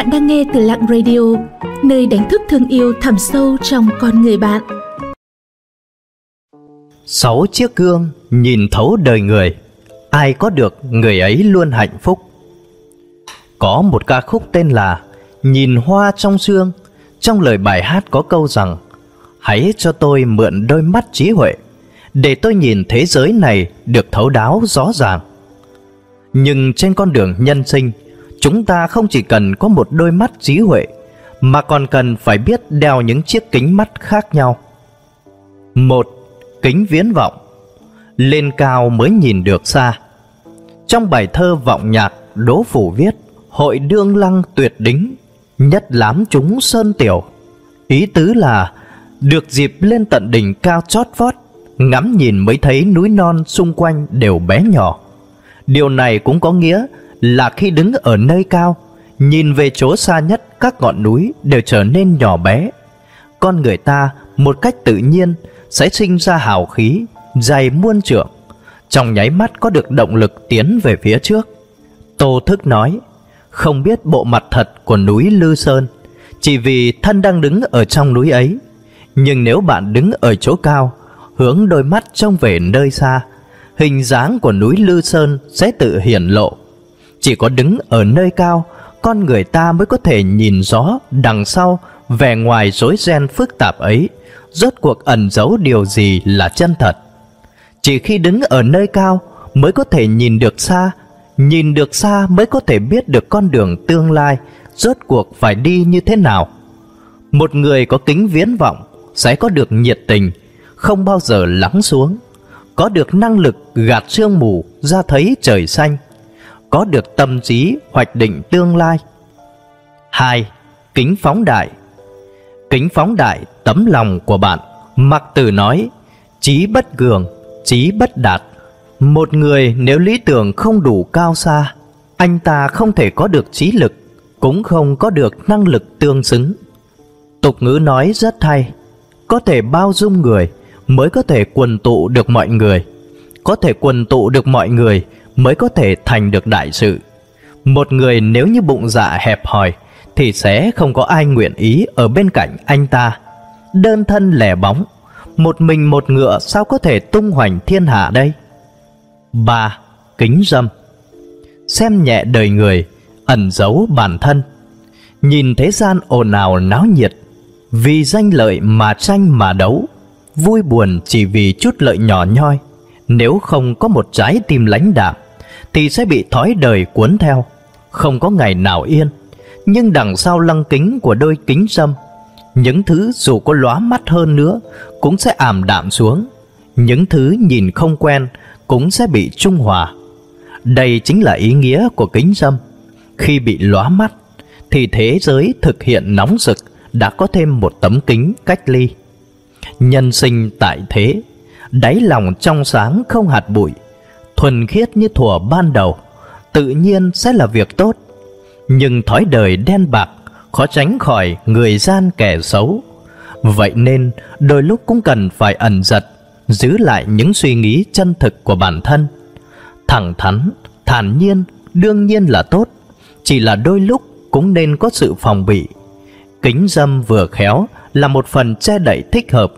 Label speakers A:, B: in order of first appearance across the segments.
A: Bạn đang nghe từ Lặng Radio, nơi đánh thức thương yêu thẳm sâu trong con người bạn.
B: Sáu chiếc gương nhìn thấu đời người, ai có được người ấy luôn hạnh phúc. Có một ca khúc tên là Nhìn hoa trong sương, trong lời bài hát có câu rằng Hãy cho tôi mượn đôi mắt trí huệ để tôi nhìn thế giới này được thấu đáo rõ ràng. Nhưng trên con đường nhân sinh, chúng ta không chỉ cần có một đôi mắt trí huệ mà còn cần phải biết đeo những chiếc kính mắt khác nhau. Một, kính viễn vọng. Lên cao mới nhìn được xa. Trong bài thơ vọng nhạc, Đỗ Phủ viết: "Hội đương lăng tuyệt đính, nhất lám chúng sơn tiểu." Ý tứ là được dịp lên tận đỉnh cao chót vót, ngắm nhìn mới thấy núi non xung quanh đều bé nhỏ. Điều này cũng có nghĩa là khi đứng ở nơi cao, nhìn về chỗ xa nhất các ngọn núi đều trở nên nhỏ bé. Con người ta một cách tự nhiên sẽ sinh ra hào khí, dày muôn trượng, trong nháy mắt có được động lực tiến về phía trước. Tô Thức nói, không biết bộ mặt thật của núi Lư Sơn, chỉ vì thân đang đứng ở trong núi ấy. Nhưng nếu bạn đứng ở chỗ cao, hướng đôi mắt trông về nơi xa, hình dáng của núi Lư Sơn sẽ tự hiển lộ. Chỉ có đứng ở nơi cao, con người ta mới có thể nhìn rõ đằng sau vẻ ngoài rối ren phức tạp ấy, rốt cuộc ẩn giấu điều gì là chân thật. Chỉ khi đứng ở nơi cao mới có thể nhìn được xa, nhìn được xa mới có thể biết được con đường tương lai rốt cuộc phải đi như thế nào. Một người có kính viễn vọng sẽ có được nhiệt tình, không bao giờ lắng xuống, có được năng lực gạt sương mù ra thấy trời xanh, có được tâm trí hoạch định tương lai. 2. Kính phóng đại Kính phóng đại tấm lòng của bạn, Mặc tử nói trí bất cường trí bất đạt Một người nếu lý tưởng không đủ cao xa, Anh ta không thể có được trí lực, Cũng không có được năng lực tương xứng Tục ngữ nói rất hay, Có thể bao dung người Mới có thể quần tụ được mọi người, Có thể quần tụ được mọi người Mới có thể thành được đại sự Một người nếu như bụng dạ hẹp hòi thì sẽ không có ai nguyện ý ở bên cạnh anh ta. Đơn thân lẻ bóng, một mình một ngựa sao có thể tung hoành thiên hạ đây? ba Kính dâm Xem nhẹ đời người, ẩn giấu bản thân. Nhìn thế gian ồn ào náo nhiệt, vì danh lợi mà tranh mà đấu, vui buồn chỉ vì chút lợi nhỏ nhoi. Nếu không có một trái tim lãnh đạm, thì sẽ bị thói đời cuốn theo, không có ngày nào yên nhưng đằng sau lăng kính của đôi kính sâm những thứ dù có lóa mắt hơn nữa cũng sẽ ảm đạm xuống. Những thứ nhìn không quen cũng sẽ bị trung hòa. Đây chính là ý nghĩa của kính sâm. Khi bị lóa mắt thì thế giới thực hiện nóng rực đã có thêm một tấm kính cách ly. Nhân sinh tại thế đáy lòng trong sáng không hạt bụi thuần khiết như thuở ban đầu tự nhiên sẽ là việc tốt nhưng thói đời đen bạc khó tránh khỏi người gian kẻ xấu. Vậy nên đôi lúc cũng cần phải ẩn giật, giữ lại những suy nghĩ chân thực của bản thân. Thẳng thắn, thản nhiên đương nhiên là tốt, chỉ là đôi lúc cũng nên có sự phòng bị. Kính dâm vừa khéo là một phần che đậy thích hợp,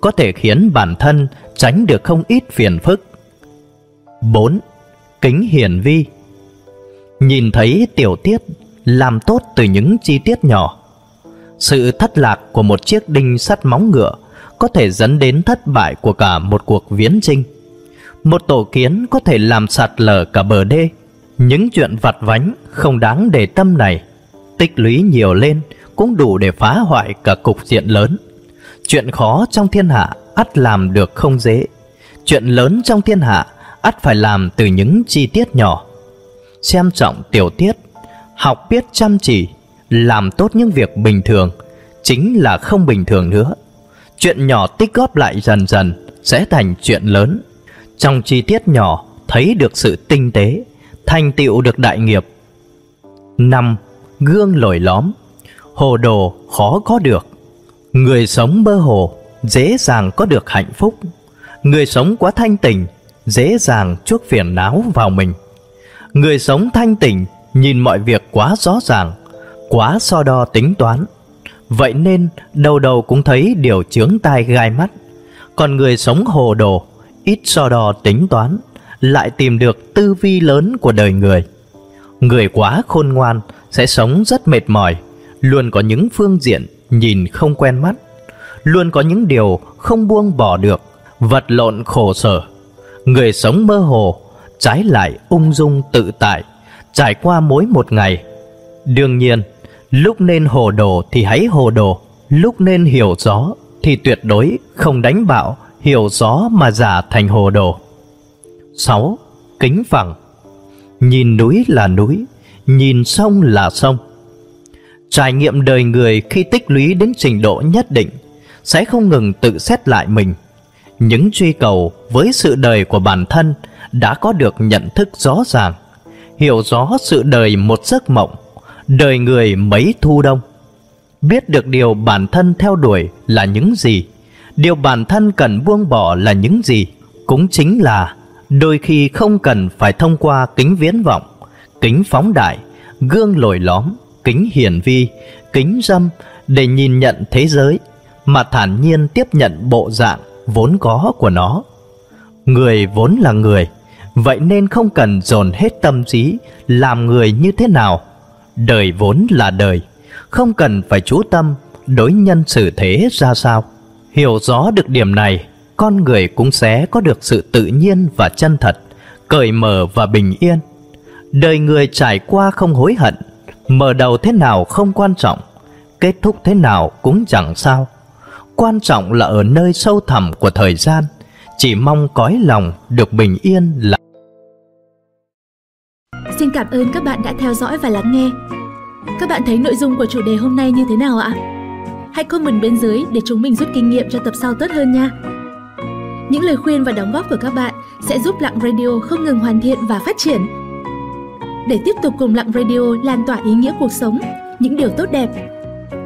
B: có thể khiến bản thân tránh được không ít phiền phức. 4. Kính hiển vi Nhìn thấy tiểu tiết, làm tốt từ những chi tiết nhỏ. Sự thất lạc của một chiếc đinh sắt móng ngựa có thể dẫn đến thất bại của cả một cuộc viễn chinh. Một tổ kiến có thể làm sạt lở cả bờ đê. Những chuyện vặt vánh không đáng để tâm này tích lũy nhiều lên cũng đủ để phá hoại cả cục diện lớn. Chuyện khó trong thiên hạ ắt làm được không dễ. Chuyện lớn trong thiên hạ ắt phải làm từ những chi tiết nhỏ xem trọng tiểu tiết, học biết chăm chỉ, làm tốt những việc bình thường, chính là không bình thường nữa. Chuyện nhỏ tích góp lại dần dần sẽ thành chuyện lớn. Trong chi tiết nhỏ thấy được sự tinh tế, thành tựu được đại nghiệp. năm Gương lồi lõm Hồ đồ khó có được Người sống bơ hồ Dễ dàng có được hạnh phúc Người sống quá thanh tình Dễ dàng chuốc phiền não vào mình Người sống thanh tỉnh nhìn mọi việc quá rõ ràng, quá so đo tính toán. Vậy nên đầu đầu cũng thấy điều chướng tai gai mắt. Còn người sống hồ đồ, ít so đo tính toán, lại tìm được tư vi lớn của đời người. Người quá khôn ngoan sẽ sống rất mệt mỏi, luôn có những phương diện nhìn không quen mắt, luôn có những điều không buông bỏ được, vật lộn khổ sở. Người sống mơ hồ, trái lại ung dung tự tại, trải qua mỗi một ngày. Đương nhiên, lúc nên hồ đồ thì hãy hồ đồ, lúc nên hiểu gió thì tuyệt đối không đánh bạo hiểu gió mà giả thành hồ đồ. 6. Kính phẳng Nhìn núi là núi, nhìn sông là sông. Trải nghiệm đời người khi tích lũy đến trình độ nhất định sẽ không ngừng tự xét lại mình. Những truy cầu với sự đời của bản thân đã có được nhận thức rõ ràng, hiểu rõ sự đời một giấc mộng, đời người mấy thu đông. Biết được điều bản thân theo đuổi là những gì, điều bản thân cần buông bỏ là những gì, cũng chính là đôi khi không cần phải thông qua kính viễn vọng, kính phóng đại, gương lồi lõm, kính hiển vi, kính dâm để nhìn nhận thế giới, mà thản nhiên tiếp nhận bộ dạng vốn có của nó. Người vốn là người, vậy nên không cần dồn hết tâm trí làm người như thế nào. Đời vốn là đời, không cần phải chú tâm đối nhân xử thế ra sao. Hiểu rõ được điểm này, con người cũng sẽ có được sự tự nhiên và chân thật, cởi mở và bình yên. Đời người trải qua không hối hận, mở đầu thế nào không quan trọng, kết thúc thế nào cũng chẳng sao. Quan trọng là ở nơi sâu thẳm của thời gian, chỉ mong cõi lòng được bình yên là
A: Xin cảm ơn các bạn đã theo dõi và lắng nghe. Các bạn thấy nội dung của chủ đề hôm nay như thế nào ạ? Hãy comment bên dưới để chúng mình rút kinh nghiệm cho tập sau tốt hơn nha. Những lời khuyên và đóng góp của các bạn sẽ giúp Lặng Radio không ngừng hoàn thiện và phát triển. Để tiếp tục cùng Lặng Radio lan tỏa ý nghĩa cuộc sống, những điều tốt đẹp,